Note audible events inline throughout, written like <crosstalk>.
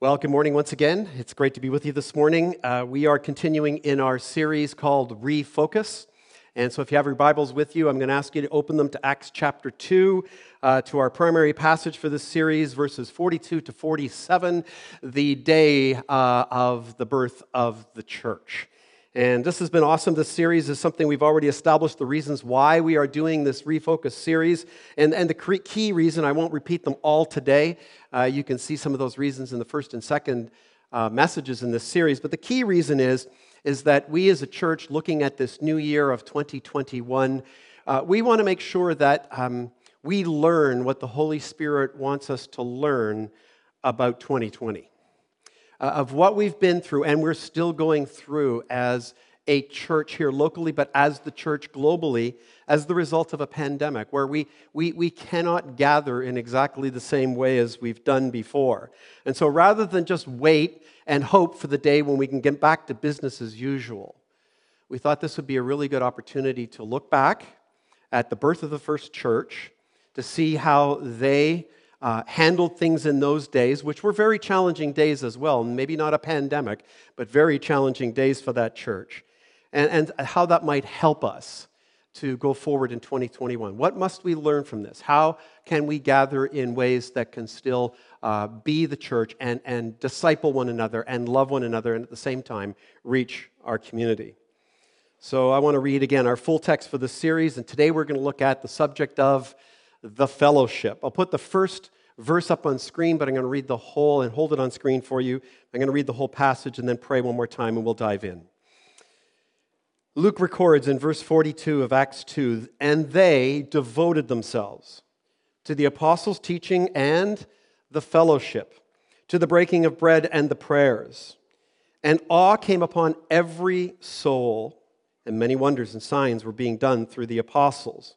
Well, good morning once again. It's great to be with you this morning. Uh, we are continuing in our series called Refocus. And so, if you have your Bibles with you, I'm going to ask you to open them to Acts chapter 2, uh, to our primary passage for this series, verses 42 to 47, the day uh, of the birth of the church. And this has been awesome. This series is something we've already established the reasons why we are doing this refocus series. And, and the key reason, I won't repeat them all today. Uh, you can see some of those reasons in the first and second uh, messages in this series. But the key reason is, is that we as a church, looking at this new year of 2021, uh, we want to make sure that um, we learn what the Holy Spirit wants us to learn about 2020 uh, Uh, of what we've been through and we're still going through as a church here locally, but as the church globally, as the result of a pandemic where we, we, we cannot gather in exactly the same way as we've done before. And so rather than just wait and hope for the day when we can get back to business as usual, we thought this would be a really good opportunity to look back at the birth of the first church, to see how they uh, handled things in those days, which were very challenging days as well. Maybe not a pandemic, but very challenging days for that church. And, and how that might help us to go forward in 2021. What must we learn from this? How can we gather in ways that can still uh, be the church and, and disciple one another and love one another and at the same time reach our community? So I want to read again our full text for this series, and today we're going to look at the subject of the fellowship. I'll put the first verse up on screen, but I'm going to read the whole and hold it on screen for you. I'm going to read the whole passage and then pray one more time, and we'll dive in. Luke records in verse 42 of Acts 2 and they devoted themselves to the apostles' teaching and the fellowship, to the breaking of bread and the prayers. And awe came upon every soul, and many wonders and signs were being done through the apostles.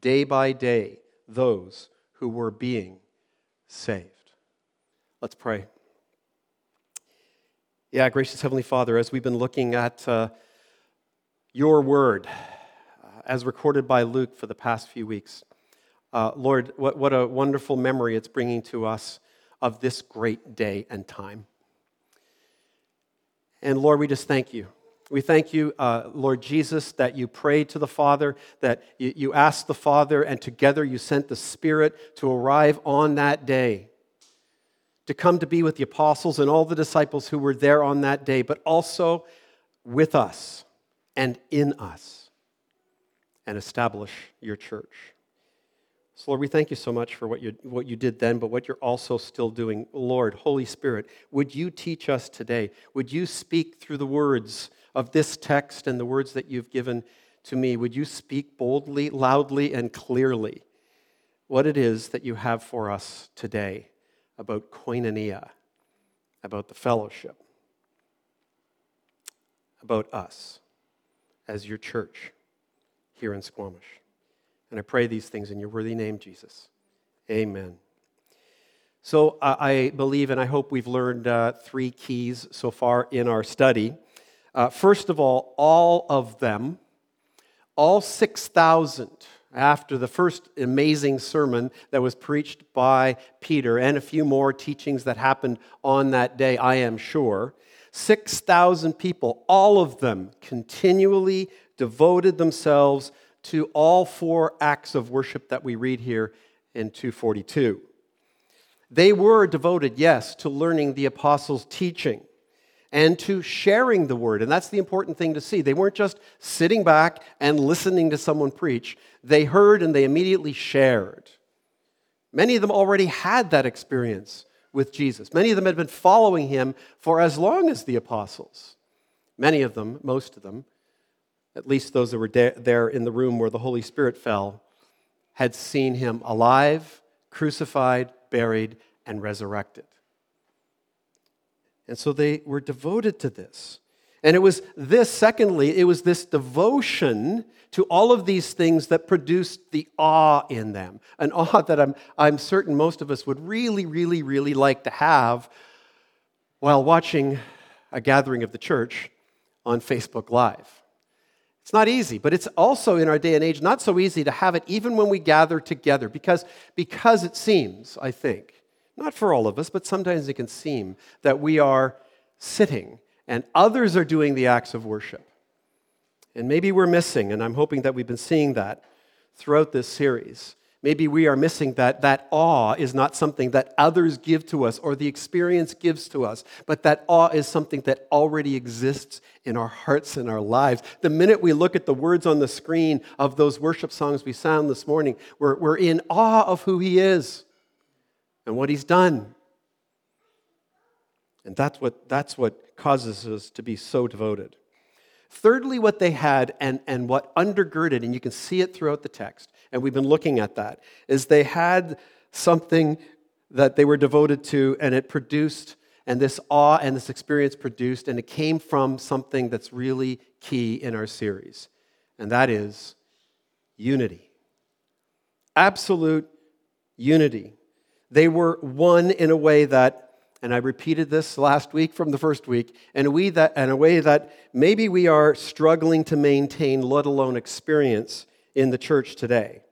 day by day those who were being saved. Let's pray. Yeah, gracious Heavenly Father, as we've been looking at uh, your word uh, as recorded by Luke for the past few weeks, uh, Lord, what, what a wonderful memory it's bringing to us of this great day and time. And Lord, we just thank you we thank you, uh, Lord Jesus, that you prayed to the Father, that you, you asked the Father, and together you sent the Spirit to arrive on that day, to come to be with the apostles and all the disciples who were there on that day, but also with us and in us, and establish your church. So, Lord, we thank you so much for what you, what you did then, but what you're also still doing. Lord, Holy Spirit, would you teach us today? Would you speak through the words? Of this text and the words that you've given to me, would you speak boldly, loudly, and clearly what it is that you have for us today about koinonia, about the fellowship, about us as your church here in Squamish. And I pray these things in your worthy name, Jesus. Amen. So I believe and I hope we've learned uh, three keys so far in our study. Uh, first of all, all of them, all 6,000, after the first amazing sermon that was preached by Peter and a few more teachings that happened on that day, I am sure, 6,000 people, all of them continually devoted themselves to all four acts of worship that we read here in 242. They were devoted, yes, to learning the apostles' teaching and to sharing the word. And that's the important thing to see. They weren't just sitting back and listening to someone preach, they heard and they immediately shared. Many of them already had that experience with Jesus. Many of them had been following him for as long as the apostles. Many of them, most of them, at least those that were there in the room where the Holy Spirit fell, had seen him alive, crucified, buried, and resurrected. And so they were devoted to this. And it was this, secondly, it was this devotion to all of these things that produced the awe in them. An awe that I'm, I'm certain most of us would really, really, really like to have while watching a gathering of the church on Facebook Live. It's not easy, but it's also in our day and age not so easy to have it even when we gather together because, because it seems, I think, not for all of us, but sometimes it can seem that we are sitting and others are doing the acts of worship. And maybe we're missing, and I'm hoping that we've been seeing that throughout this series. Maybe we are missing that that awe is not something that others give to us or the experience gives to us, but that awe is something that already exists in our hearts and our lives. The minute we look at the words on the screen of those worship songs we sang this morning, we're, we're in awe of who He is and what He's done. And that's what, that's what causes us to be so devoted. Thirdly, what they had and, and what undergirded, and you can see it throughout the text, and we've been looking at that, is they had something that they were devoted to, and it produced, and this awe and this experience produced, and it came from something that's really key in our series, and that is unity. Absolute unity. They were one in a way that and I repeated this last week from the first week, in a, way that, in a way that maybe we are struggling to maintain, let alone experience, in the church today.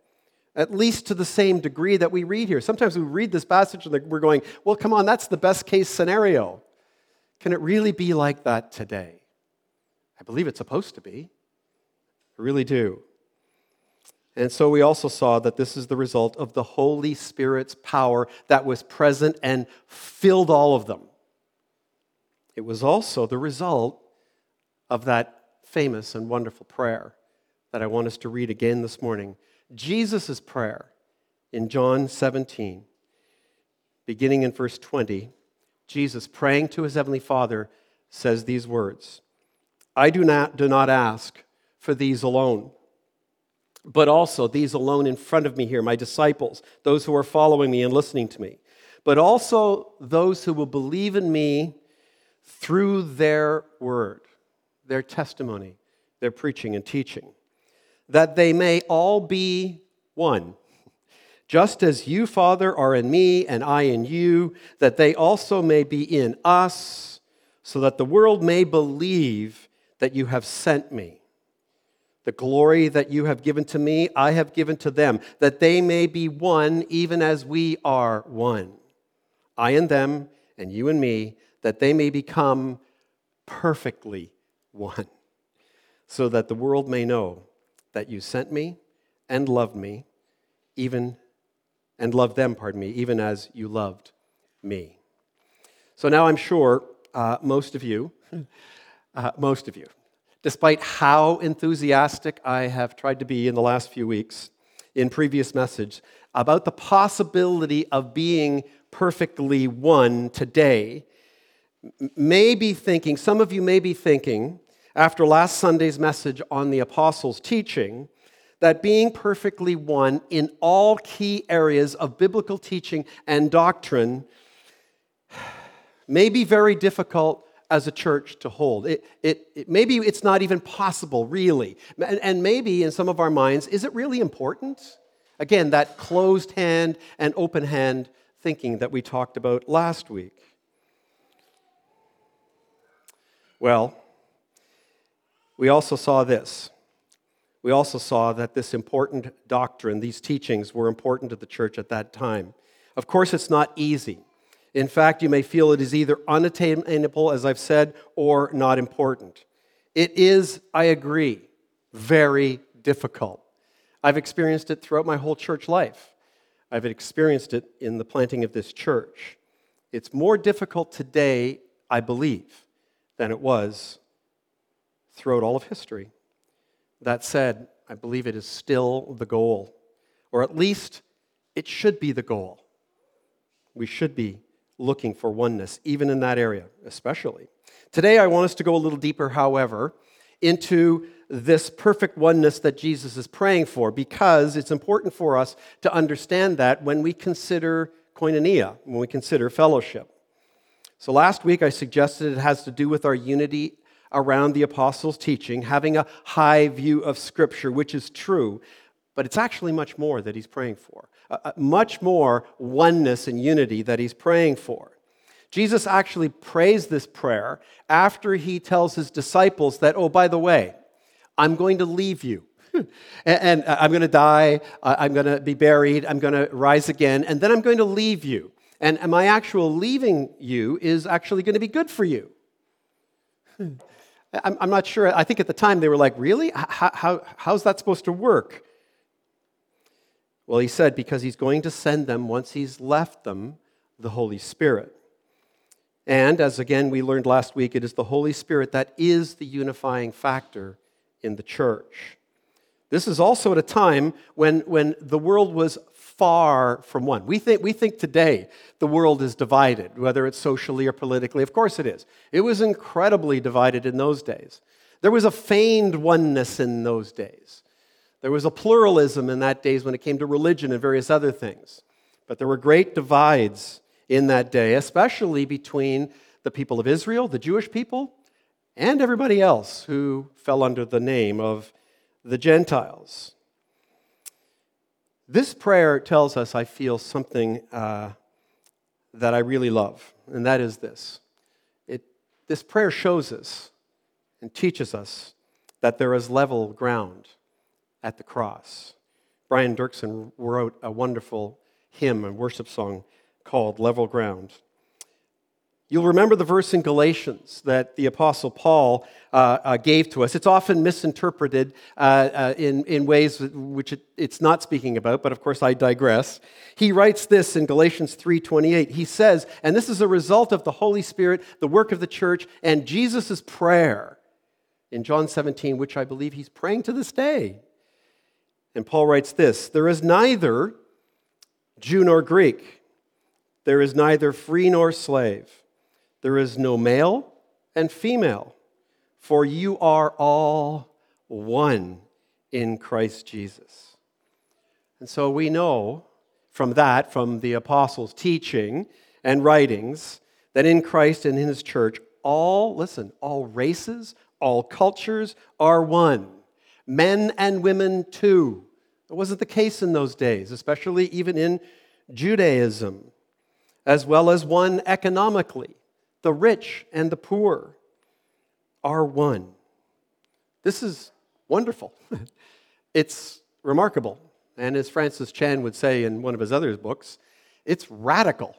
At least to the same degree that we read here. Sometimes we read this passage and we're going, well, come on, that's the best case scenario. Can it really be like that today? I believe it's supposed to be. I really do. And so we also saw that this is the result of the Holy Spirit's power that was present and filled all of them. It was also the result of that famous and wonderful prayer that I want us to read again this morning. Jesus' prayer in John 17, beginning in verse 20, Jesus praying to his heavenly Father says these words I do not, do not ask for these alone but also these alone in front of me here, my disciples, those who are following me and listening to me, but also those who will believe in me through their word, their testimony, their preaching and teaching, that they may all be one. Just as you, Father, are in me and I in you, that they also may be in us, so that the world may believe that you have sent me. The glory that you have given to me, I have given to them, that they may be one even as we are one. I and them, and you and me, that they may become perfectly one, so that the world may know that you sent me and loved me, even and loved them, pardon me, even as you loved me. So now I'm sure uh, most of you, <laughs> uh, most of you, despite how enthusiastic I have tried to be in the last few weeks in previous message about the possibility of being perfectly one today, may be thinking, some of you may be thinking, after last Sunday's message on the apostles' teaching, that being perfectly one in all key areas of biblical teaching and doctrine may be very difficult as a church to hold. It, it, it, maybe it's not even possible, really. And, and maybe in some of our minds, is it really important? Again, that closed hand and open hand thinking that we talked about last week. Well, we also saw this. We also saw that this important doctrine, these teachings, were important to the church at that time. Of course, it's not easy. In fact, you may feel it is either unattainable, as I've said, or not important. It is, I agree, very difficult. I've experienced it throughout my whole church life. I've experienced it in the planting of this church. It's more difficult today, I believe, than it was throughout all of history. That said, I believe it is still the goal, or at least it should be the goal. We should be looking for oneness, even in that area, especially. Today, I want us to go a little deeper, however, into this perfect oneness that Jesus is praying for, because it's important for us to understand that when we consider koinonia, when we consider fellowship. So last week I suggested it has to do with our unity around the apostles' teaching, having a high view of Scripture, which is true, but it's actually much more that he's praying for. Uh, much more oneness and unity that he's praying for. Jesus actually prays this prayer after he tells his disciples that, oh, by the way, I'm going to leave you. <laughs> and, I'm going to die, I'm going to be buried, I'm going to rise again, and then I'm going to leave you. And my actual leaving you is actually going to be good for you. <laughs> I'm not sure. I think at the time they were like, really? How, how, how's that supposed to work? Well, he said, because he's going to send them, once he's left them, the Holy Spirit. And as again we learned last week, it is the Holy Spirit that is the unifying factor in the church. This is also at a time when, when the world was far from one. We think, we think today the world is divided, whether it's socially or politically. Of course it is. It was incredibly divided in those days. There was a feigned oneness in those days. There was a pluralism in that days when it came to religion and various other things. But there were great divides in that day, especially between the people of Israel, the Jewish people, and everybody else who fell under the name of the Gentiles. This prayer tells us, I feel, something uh, that I really love, and that is this. It, this prayer shows us and teaches us that there is level ground at the cross. Brian Doerksen wrote a wonderful hymn and worship song called Level Ground. You'll remember the verse in Galatians that the Apostle Paul uh, uh, gave to us. It's often misinterpreted uh, uh in, in ways which it, it's not speaking about, but of course I digress. He writes this in Galatians 3.28. He says, and this is a result of the Holy Spirit, the work of the church, and Jesus' prayer in John 17, which I believe he's praying to this day. And Paul writes this, there is neither Jew nor Greek, there is neither free nor slave. There is no male and female, for you are all one in Christ Jesus. And so we know from that, from the apostles' teaching and writings, that in Christ and in his church, all, listen, all races, all cultures are one. Men and women too. It wasn't the case in those days, especially even in Judaism as well as one economically. The rich and the poor are one. This is wonderful. <laughs> it's remarkable. And as Francis Chan would say in one of his other books, it's radical.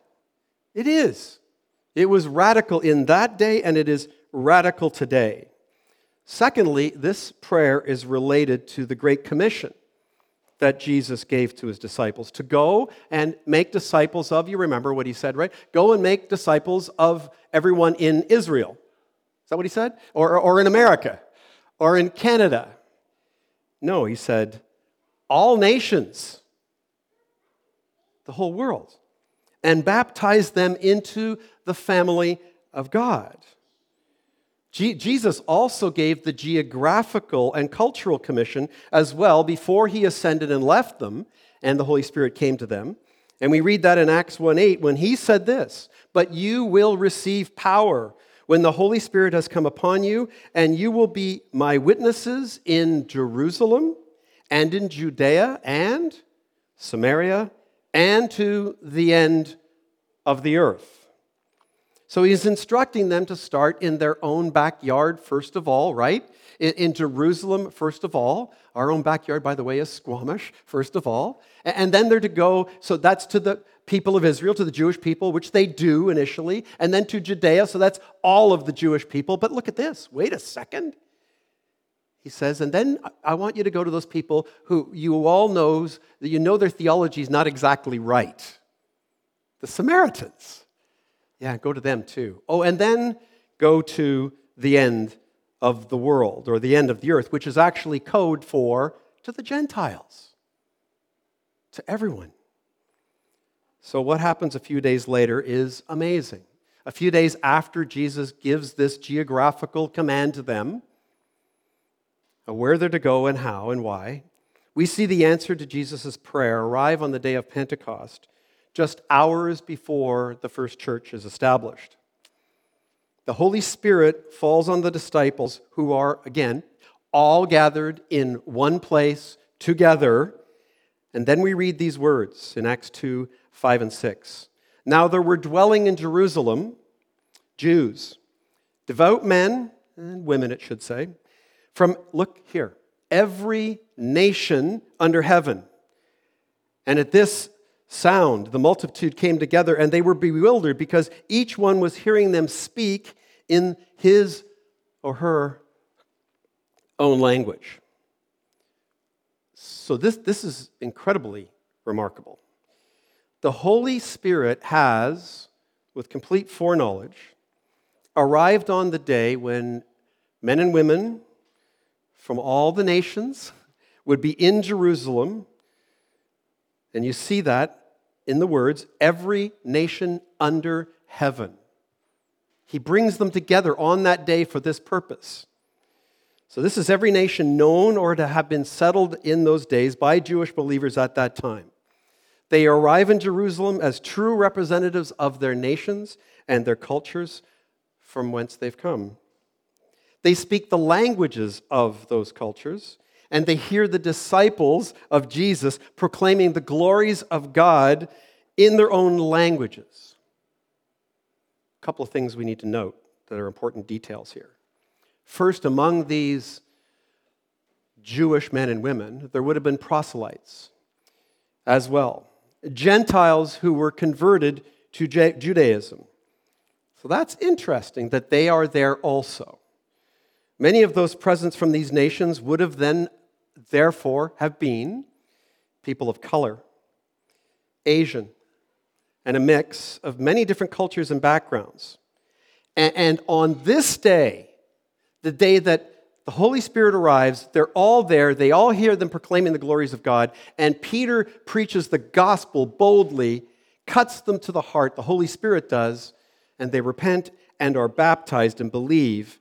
It is. It was radical in that day, and it is radical today. Secondly, this prayer is related to the Great Commission that Jesus gave to his disciples to go and make disciples of, you remember what he said, right? Go and make disciples of everyone in Israel. Is that what he said? Or, or in America? Or in Canada? No, he said, all nations, the whole world, and baptize them into the family of God. Jesus also gave the geographical and cultural commission as well before he ascended and left them, and the Holy Spirit came to them. And we read that in Acts 1 8 when he said this, But you will receive power when the Holy Spirit has come upon you, and you will be my witnesses in Jerusalem and in Judea and Samaria and to the end of the earth. So he's instructing them to start in their own backyard, first of all, right? In, Jerusalem, first of all. Our own backyard, by the way, is Squamish, first of all. And, and then they're to go, so that's to the people of Israel, to the Jewish people, which they do initially, and then to Judea, so that's all of the Jewish people. But look at this. Wait a second. He says, and then I want you to go to those people who you all knows that you know their theology is not exactly right. The Samaritans. Yeah, go to them too. Oh, and then go to the end of the world or the end of the earth, which is actually code for to the Gentiles, to everyone. So, what happens a few days later is amazing. A few days after Jesus gives this geographical command to them, where they're to go and how and why, we see the answer to Jesus' prayer arrive on the day of Pentecost just hours before the first church is established. the Holy Spirit falls on the disciples who are, again, all gathered in one place together. And then we read these words in Acts 2 5 and 6. Now there were dwelling in Jerusalem Jews, devout men and women, it should say, from, look here, every nation under heaven. And at this sound, the multitude came together and they were bewildered because each one was hearing them speak in his or her own language. So, this, this is incredibly remarkable. The Holy Spirit has, with complete foreknowledge, arrived on the day when men and women from all the nations would be in Jerusalem. And you see that in the words, every nation under heaven. He brings them together on that day for this purpose. So, this is every nation known or to have been settled in those days by Jewish believers at that time. They arrive in Jerusalem as true representatives of their nations and their cultures from whence they've come. They speak the languages of those cultures, and they hear the disciples of Jesus proclaiming the glories of God in their own languages. A couple of things we need to note that are important details here. First, among these Jewish men and women, there would have been proselytes as well. Gentiles who were converted to Judaism. So that's interesting that they are there also. Many of those presents from these nations would have then, therefore, have been people of color, Asian, and a mix of many different cultures and backgrounds. And on this day, the day that the Holy Spirit arrives, they're all there, they all hear them proclaiming the glories of God, and Peter preaches the gospel boldly, cuts them to the heart, the Holy Spirit does, and they repent and are baptized and believe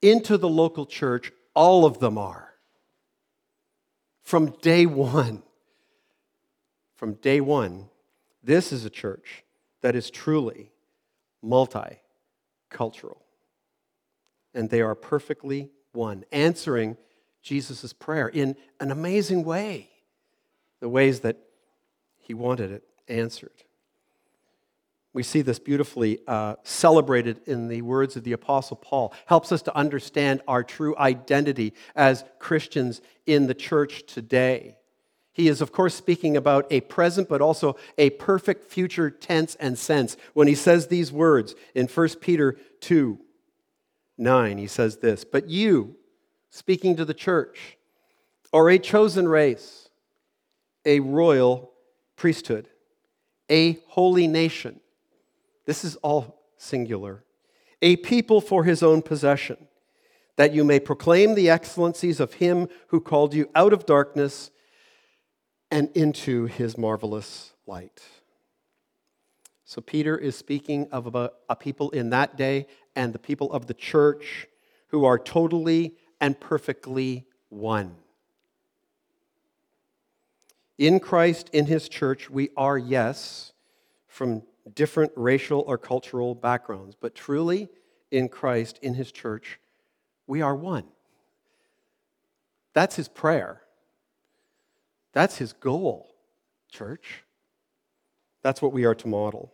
into the local church. All of them are. From day one. From day one, this is a church that is truly multicultural. And they are perfectly one, answering Jesus' prayer in an amazing way, the ways that he wanted it answered. We see this beautifully uh, celebrated in the words of the Apostle Paul. Helps us to understand our true identity as Christians in the church today. He is, of course, speaking about a present, but also a perfect future tense and sense. When he says these words in 1 Peter 2 9, he says this But you, speaking to the church, are a chosen race, a royal priesthood, a holy nation this is all singular. A people for his own possession, that you may proclaim the excellencies of him who called you out of darkness and into his marvelous light. So, Peter is speaking of a people in that day and the people of the church who are totally and perfectly one. In Christ, in his church, we are, yes, from different racial or cultural backgrounds, but truly in Christ, in his church, we are one. That's his prayer. That's his goal, church. That's what we are to model.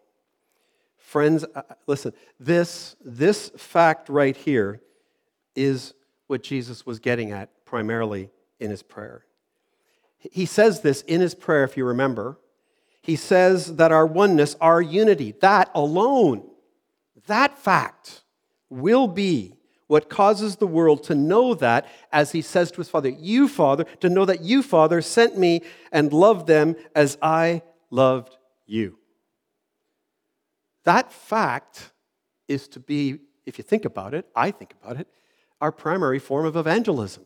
Friends, uh, listen, this, this fact right here is what Jesus was getting at primarily in his prayer. He says this in his prayer, if you remember, he says that our oneness, our unity, that alone, that fact will be what causes the world to know that, as he says to his Father, You, Father, to know that you, Father, sent me and loved them as I loved you. That fact is to be, if you think about it, I think about it, our primary form of evangelism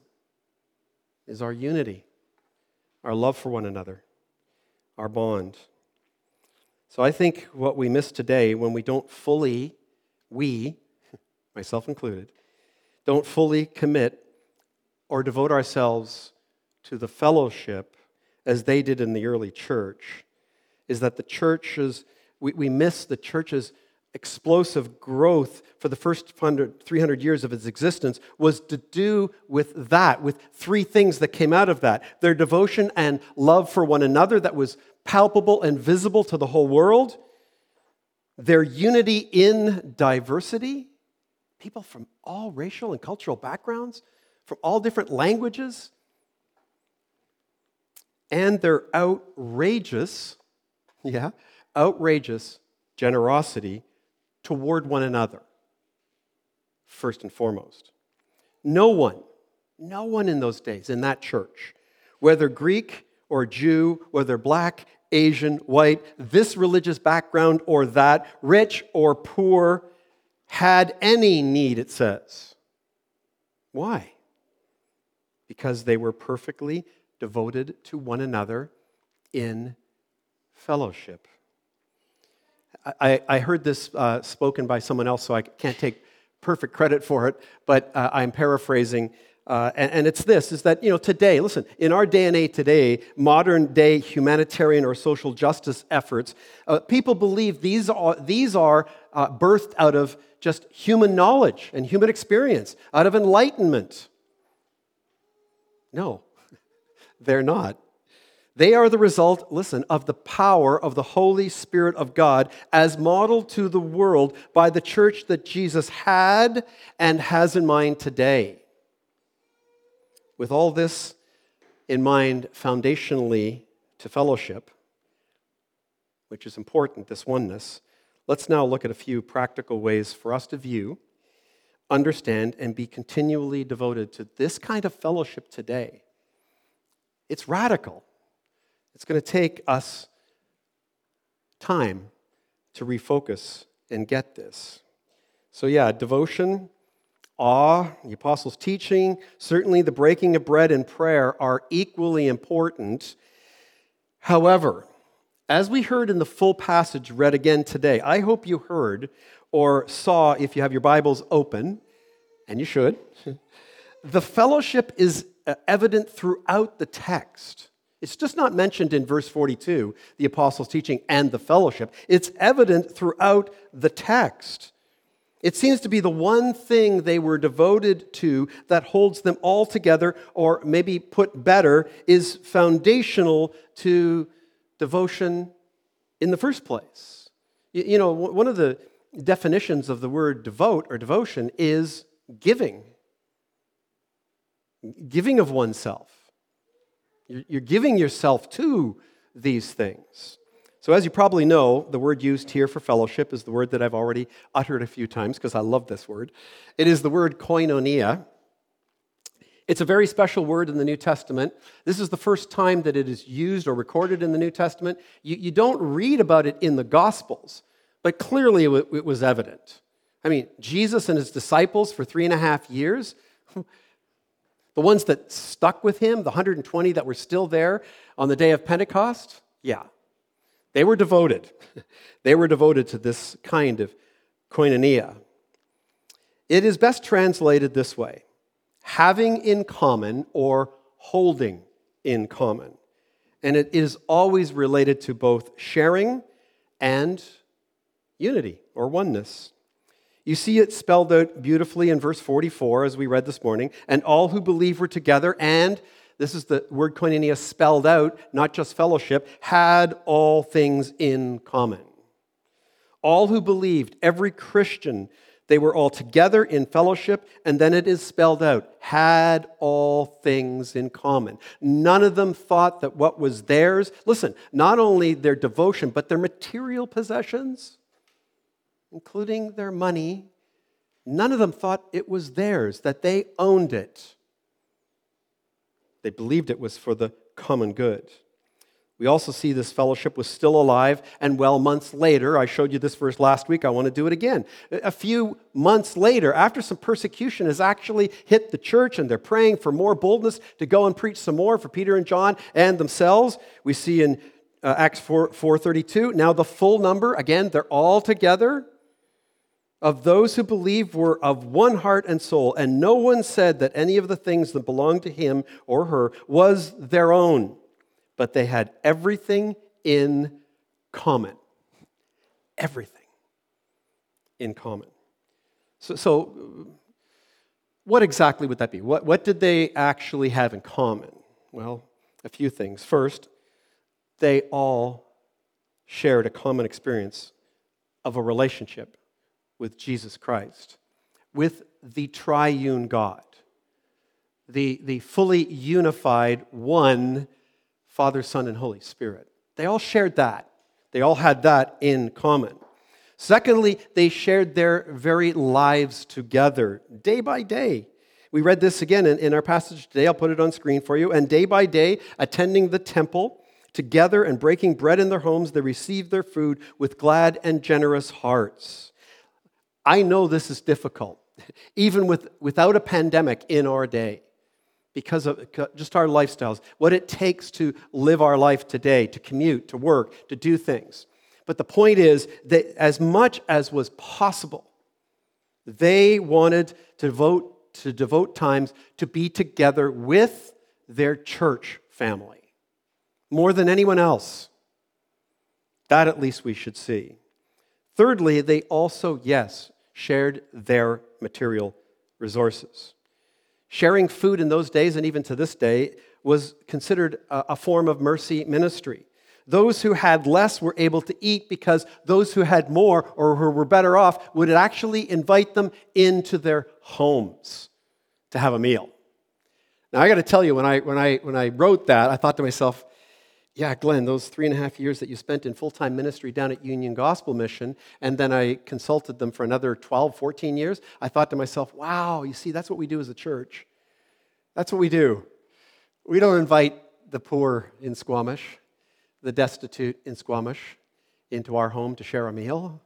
is our unity, our love for one another, our bond. So I think what we miss today when we don't fully, we, <laughs> myself included, don't fully commit or devote ourselves to the fellowship as they did in the early church is that the churches, we, we miss the church's explosive growth for the first 300 years of its existence was to do with that, with three things that came out of that their devotion and love for one another that was palpable and visible to the whole world, their unity in diversity, people from all racial and cultural backgrounds, from all different languages, and their outrageous, yeah, outrageous generosity toward one another, first and foremost. No one, no one in those days in that church, whether Greek or Jew, whether black, Asian, white, this religious background or that, rich or poor, had any need, it says. Why? Because they were perfectly devoted to one another in fellowship. I, I heard this uh, spoken by someone else, so I can't take perfect credit for it, but uh, I'm paraphrasing. Uh, and, and, it's this is that, you know, today, listen, in our day and age today, modern day humanitarian or social justice efforts, uh, people believe these are, these are uh, birthed out of just human knowledge and human experience, out of enlightenment. No, <laughs> they're not. They are the result, listen, of the power of the Holy Spirit of God as modeled to the world by the church that Jesus had and has in mind today. With all this in mind foundationally to fellowship, which is important, this oneness, let's now look at a few practical ways for us to view, understand, and be continually devoted to this kind of fellowship today. It's radical. It's going to take us time to refocus and get this. So, yeah, devotion, awe, the apostles' teaching, certainly the breaking of bread and prayer are equally important. However, as we heard in the full passage read again today, I hope you heard or saw, if you have your Bibles open, and you should, <laughs> the fellowship is uh, evident throughout the text. It's just not mentioned in verse 42, the apostles' teaching and the fellowship. It's evident throughout the text. It seems to be the one thing they were devoted to that holds them all together, or maybe put better, is foundational to devotion in the first place. You know, one of the definitions of the word devote or devotion is giving giving of oneself. You're giving yourself to these things. So, as you probably know, the word used here for fellowship is the word that I've already uttered a few times because I love this word. It is the word koinonia. It's a very special word in the New Testament. This is the first time that it is used or recorded in the New Testament. You, you don't read about it in the Gospels, but clearly it, it was evident. I mean, Jesus and his disciples for three and a half years, <laughs> the ones that stuck with him, the 120 that were still there on the day of Pentecost, yeah, they were devoted. <laughs> they were devoted to this kind of koinonia. It is best translated this way having in common or holding in common. And it is always related to both sharing and unity or oneness. You see it spelled out beautifully in verse 44 as we read this morning. And all who believe were together, and this is the word koinonia spelled out, not just fellowship, had all things in common. All who believed, every Christian, they were all together in fellowship, and then it is spelled out had all things in common. None of them thought that what was theirs, listen, not only their devotion, but their material possessions including their money, none of them thought it was theirs, that they owned it. They believed it was for the common good. We also see this fellowship was still alive, and well, months later, I showed you this verse last week, I want to do it again. A few months later, after some persecution has actually hit the church, and they're praying for more boldness to go and preach some more for Peter and John and themselves, we see in uh, Acts 4, 4.32, now the full number, again, they're all together, of those who believed were of one heart and soul, and no one said that any of the things that belonged to him or her was their own, but they had everything in common. Everything. in common. So, so what exactly would that be? What, what did they actually have in common? Well, a few things. First, they all shared a common experience of a relationship with Jesus Christ, with the triune God, the, the fully unified one Father, Son, and Holy Spirit. They all shared that. They all had that in common. Secondly, they shared their very lives together, day by day. We read this again in, in our passage today. I'll put it on screen for you. And day by day, attending the temple together and breaking bread in their homes, they received their food with glad and generous hearts. I know this is difficult, <laughs> even with, without a pandemic in our day, because of just our lifestyles, what it takes to live our life today, to commute, to work, to do things. But the point is that as much as was possible, they wanted to devote to devote times to be together with their church family more than anyone else. That at least we should see. Thirdly, they also, yes, shared their material resources. Sharing food in those days, and even to this day, was considered a, form of mercy ministry. Those who had less were able to eat because those who had more or who were better off would actually invite them into their homes to have a meal. Now, I got to tell you, when I, when, I, when I wrote that, I thought to myself, yeah, Glenn, those three and a half years that you spent in full time ministry down at Union Gospel Mission, and then I consulted them for another 12, 14 years, I thought to myself, wow, you see, that's what we do as a church. That's what we do. We don't invite the poor in Squamish the destitute in Squamish into our home to share a meal.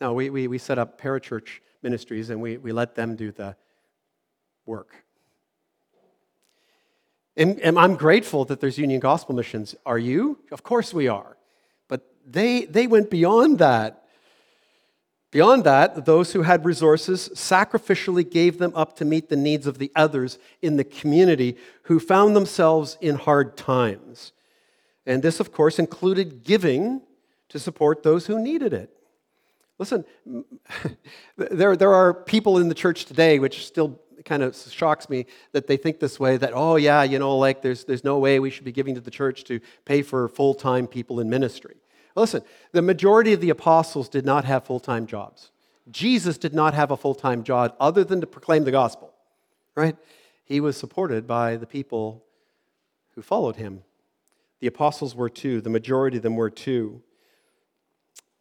No, we, we, we set up parachurch ministries and we, we let them do the work. And, and, I'm grateful that there's Union Gospel Missions. Are you? Of course we are. But they, they went beyond that. Beyond that, those who had resources sacrificially gave them up to meet the needs of the others in the community who found themselves in hard times. And this, of course, included giving to support those who needed it. Listen, <laughs> there, there are people in the church today, which still kind of shocks me that they think this way that, oh, yeah, you know, like there's, there's no way we should be giving to the church to pay for full time people in ministry. Listen, the majority of the apostles did not have full time jobs. Jesus did not have a full time job other than to proclaim the gospel, right? He was supported by the people who followed him. The apostles were too, the majority of them were too.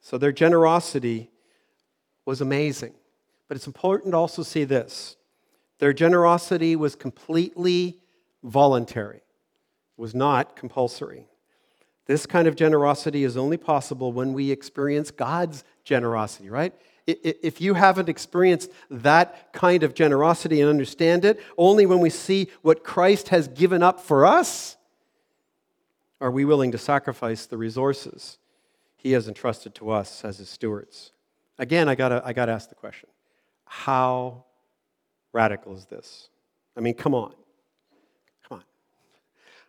So their generosity was amazing. But it's important to also see this their generosity was completely voluntary, was not compulsory. This kind of generosity is only possible when we experience God's generosity, right? If you haven't experienced that kind of generosity and understand it, only when we see what Christ has given up for us are we willing to sacrifice the resources he has entrusted to us as his stewards. Again, I gotta, I gotta ask the question how radical is this? I mean, come on. Come on.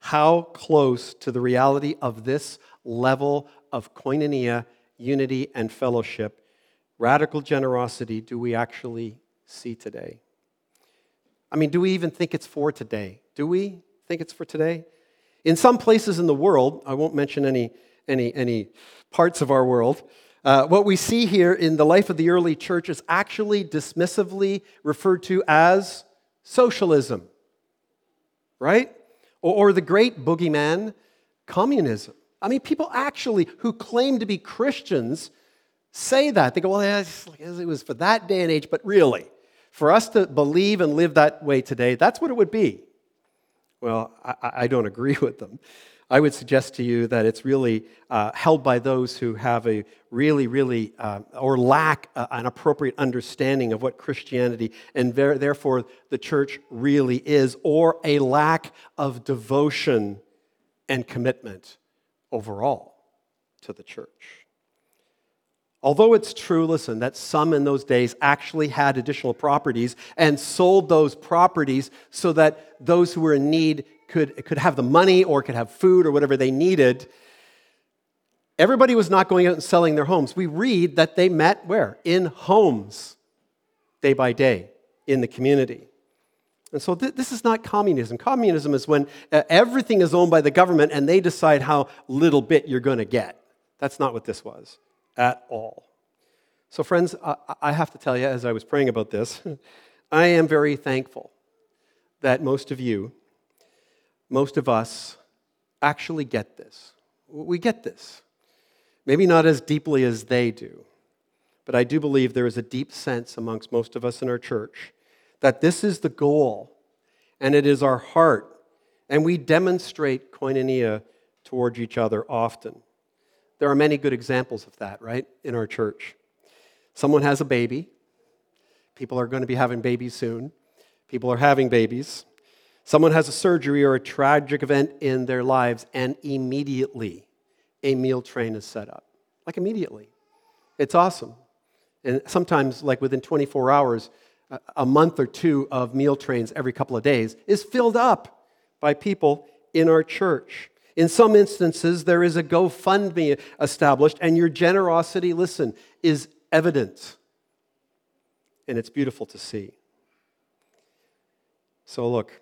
How close to the reality of this level of koinonia, unity, and fellowship, radical generosity, do we actually see today? I mean, do we even think it's for today? Do we think it's for today? In some places in the world, I won't mention any, any, any parts of our world, uh, what we see here in the life of the early church is actually dismissively referred to as socialism, right? Or, or the great boogeyman, communism. I mean, people actually who claim to be Christians say that. They go, well, it was for that day and age, but really, for us to believe and live that way today, that's what it would be. Well, I, I don't agree <laughs> with them. I would suggest to you that it's really uh, held by those who have a really, really, uh, or lack uh, an appropriate understanding of what Christianity and ver- therefore the church really is, or a lack of devotion and commitment overall to the church. Although it's true, listen, that some in those days actually had additional properties and sold those properties so that those who were in need could, could have the money or could have food or whatever they needed. Everybody was not going out and selling their homes. We read that they met where? In homes, day by day, in the community. And so th- this is not communism. Communism is when uh, everything is owned by the government and they decide how little bit you're going to get. That's not what this was at all. So, friends, I, I have to tell you, as I was praying about this, <laughs> I am very thankful that most of you, most of us, actually get this. We get this. Maybe not as deeply as they do, but I do believe there is a deep sense amongst most of us in our church that this is the goal and it is our heart, and we demonstrate koinonia towards each other often. There are many good examples of that, right, in our church. Someone has a baby. People are going to be having babies soon. People are having babies. Someone has a surgery or a tragic event in their lives, and immediately a meal train is set up. Like immediately. It's awesome. And sometimes, like within 24 hours, a month or two of meal trains every couple of days is filled up by people in our church. In some instances, there is a GoFundMe established, and your generosity, listen, is evident. And it's beautiful to see. So, look,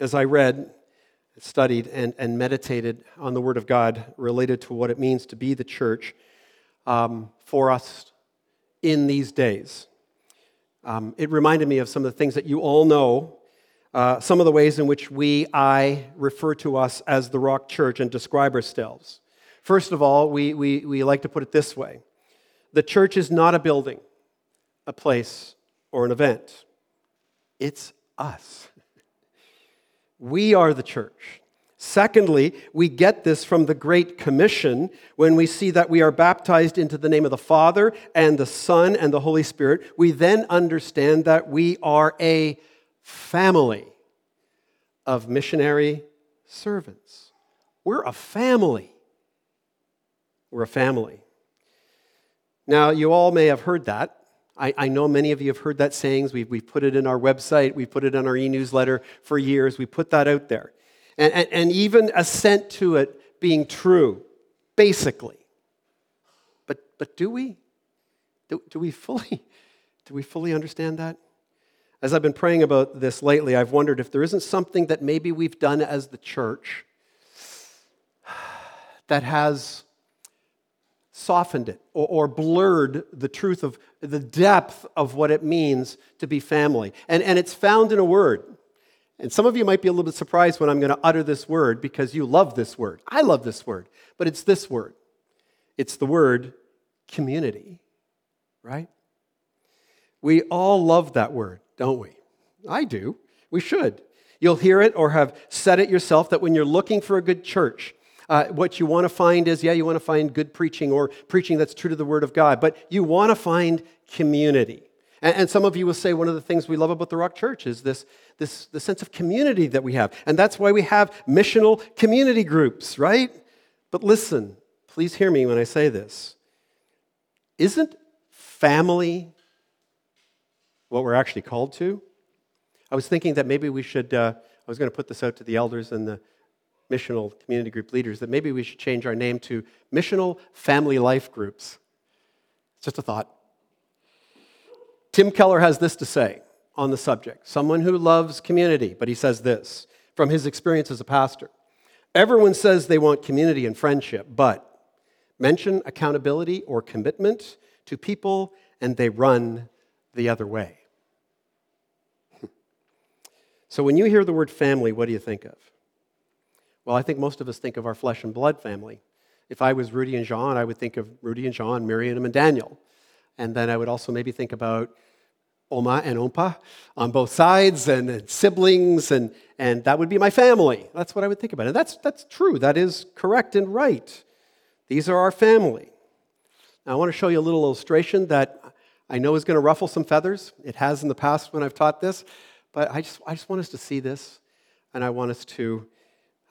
as I read, studied, and, and meditated on the Word of God related to what it means to be the church um, for us in these days, um, it reminded me of some of the things that you all know, uh, some of the ways in which we, I, refer to us as the Rock Church and describe ourselves. First of all, we, we, we like to put it this way the church is not a building, a place, or an event, it's us. We are the church. Secondly, we get this from the Great Commission when we see that we are baptized into the name of the Father and the Son and the Holy Spirit. We then understand that we are a family of missionary servants. We're a family. We're a family. Now, you all may have heard that. I, I, know many of you have heard that sayings. We've, we've put it in our website, we put it in our e newsletter for years. We put that out there and, and, and even assent to it being true, basically. But, but do we? Do, do, we fully, <laughs> do we fully understand that? As I've been praying about this lately, I've wondered if there isn't something that maybe we've done as the church <sighs> that has softened it or, or, blurred the truth of the depth of what it means to be family. And, and it's found in a word. And some of you might be a little bit surprised when I'm going to utter this word because you love this word. I love this word, but it's this word. It's the word community, right? We all love that word, don't we? I do. We should. You'll hear it or have said it yourself that when you're looking for a good church, uh, what you want to find is, yeah, you want to find good preaching or preaching that's true to the Word of God, but you want to find community. And, and some of you will say one of the things we love about the Rock Church is this, this the sense of community that we have. And that's why we have missional community groups, right? But listen, please hear me when I say this. Isn't family what we're actually called to? I was thinking that maybe we should, uh, I was going to put this out to the elders and the missional community group leaders, that maybe we should change our name to Missional Family Life Groups. It's just a thought. Tim Keller has this to say on the subject someone who loves community, but he says this from his experience as a pastor. Everyone says they want community and friendship, but mention accountability or commitment to people and they run the other way. <laughs> so when you hear the word family, what do you think of? Well, I think most of us think of our flesh and blood family. If I was Rudy and Jean, I would think of Rudy and Jean, Miriam and Daniel. And then I would also maybe think about Oma and Opa on both sides and, and, siblings, and, and that would be my family. That's what I would think about. And that's, that's true. That is correct and right. These are our family. Now, I want to show you a little illustration that I know is going to ruffle some feathers. It has in the past when I've taught this, but I just, I just want us to see this, and I want us to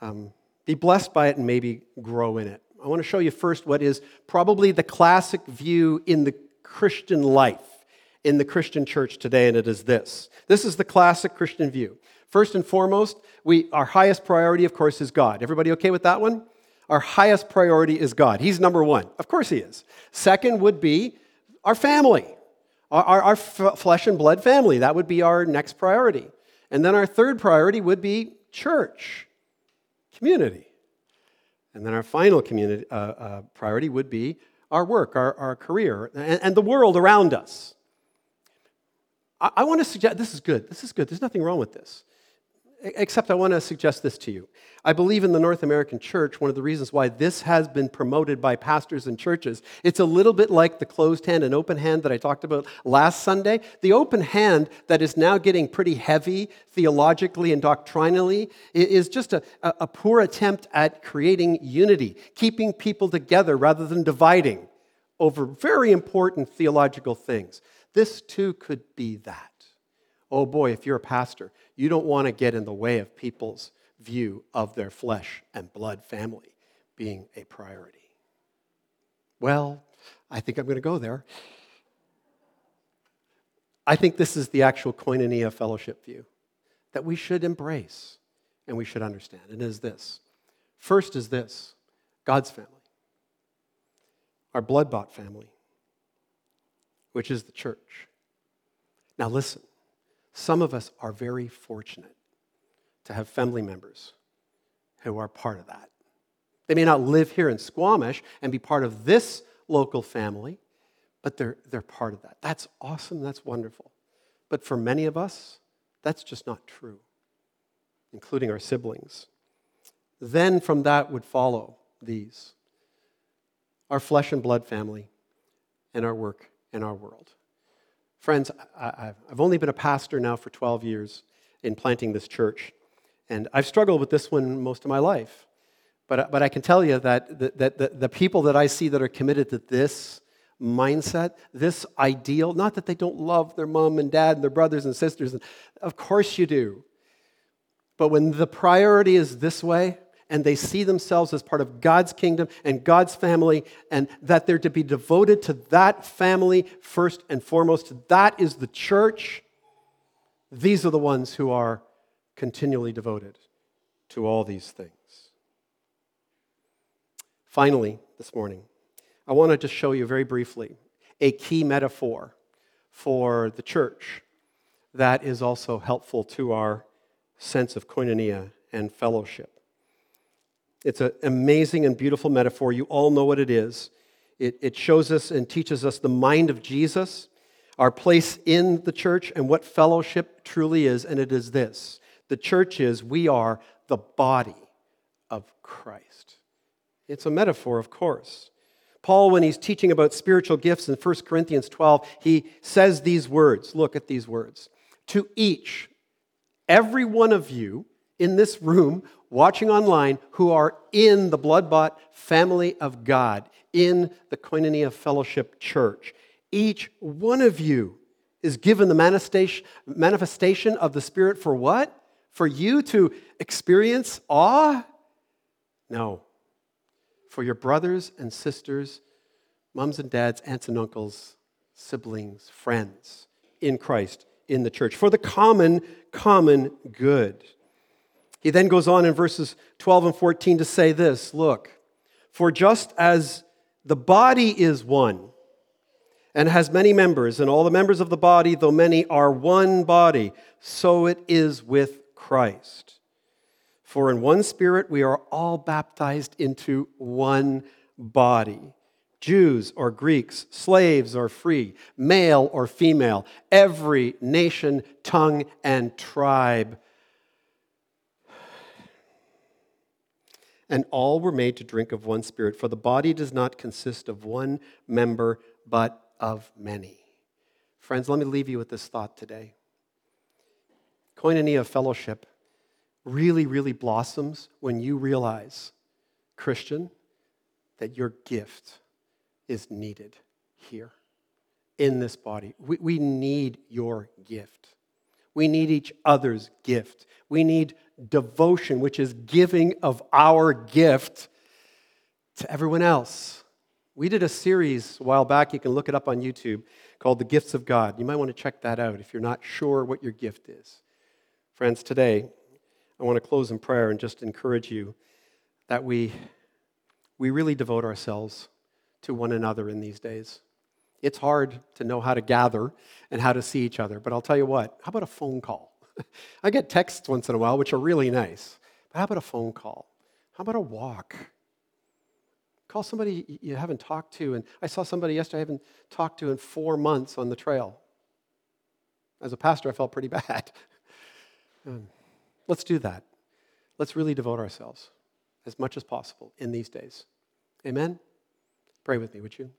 um, be blessed by it and maybe grow in it. I want to show you first what is probably the classic view in the Christian life, in the Christian church today, and it is this. This is the classic Christian view. First and foremost, we, our highest priority, of course, is God. Everybody okay with that one? our highest priority is God. He's number one. Of course, He is. Second would be our family, our, our, our f- flesh and blood family. That would be our next priority. And then our third priority would be church, community. And then our final community, uh, uh, priority would be our work, our, our career, and, and the world around us. I, I want to suggest this is good. This is good. There's nothing wrong with this. Except I want to suggest this to you. I believe in the North American church, one of the reasons why this has been promoted by pastors and churches, it's a little bit like the closed hand and open hand that I talked about last Sunday. The open hand that is now getting pretty heavy theologically and doctrinally is just a, a poor attempt at creating unity, keeping people together rather than dividing over very important theological things. This too could be that. Oh boy, if you're a pastor, you don't want to get in the way of people's view of their flesh and blood family being a priority. Well, I think I'm going to go there. I think this is the actual koinonia fellowship view that we should embrace and we should understand. And is this first is this God's family, our blood bought family, which is the church. Now, listen, some of us are very fortunate to have family members who are part of that. They may not live here in Squamish and be part of this local family, but they're, they're part of that. That's awesome. That's wonderful. But for many of us, that's just not true, including our siblings. Then from that would follow these our flesh and blood family and our work and our world. Friends, I, have only been a pastor now for 12 years in planting this church, and I've struggled with this one most of my life. But, but I can tell you that, the, that the, the people that I see that are committed to this mindset, this ideal, not that they don't love their mom and dad and their brothers and sisters, and of course you do. But when the priority is this way, and they see themselves as part of God's kingdom and God's family, and that they're to be devoted to that family first and foremost. That is the church. These are the ones who are continually devoted to all these things. Finally, this morning, I want to just show you very briefly a key metaphor for the church that is also helpful to our sense of koinonia and fellowship. It's an amazing and beautiful metaphor. You all know what it is. It, it shows us and teaches us the mind of Jesus, our place in the church, and what fellowship truly is. And it is this the church is, we are the body of Christ. It's a metaphor, of course. Paul, when he's teaching about spiritual gifts in 1 Corinthians 12, he says these words. Look at these words. To each, every one of you in this room watching online who are in the blood bought family of God, in the Koinonia Fellowship Church. Each one of you is given the manifestation of the Spirit for what? For you to experience awe? No. For your brothers and sisters, moms and dads, aunts and uncles, siblings, friends in Christ, in the church, for the common, common good. He then goes on in verses 12 and 14 to say this Look, for just as the body is one and has many members, and all the members of the body, though many, are one body, so it is with Christ. For in one spirit we are all baptized into one body. Jews or Greeks, slaves or free, male or female, every nation, tongue, and tribe and all were made to drink of one spirit. For the body does not consist of one member, but of many. Friends, let me leave you with this thought today. Koinonia fellowship really, really blossoms when you realize, Christian, that your gift is needed here in this body. We, we need your gift. We need each other's gift. We need devotion, which is giving of our gift to everyone else. We did a series a while back, you can look it up on YouTube, called The Gifts of God. You might want to check that out if you're not sure what your gift is. Friends, today, I want to close in prayer and just encourage you that we we really devote ourselves to one another in these days. It's hard to know how to gather and how to see each other, but I'll tell you what, how about a phone call? <laughs> I get texts once in a while, which are really nice, but how about a phone call? How about a walk? Call somebody you haven't talked to. And I saw somebody yesterday I haven't talked to in four months on the trail. As a pastor, I felt pretty <laughs> bad. Um, let's do that. Let's really devote ourselves as much as possible in these days. Amen? Pray with me, would you?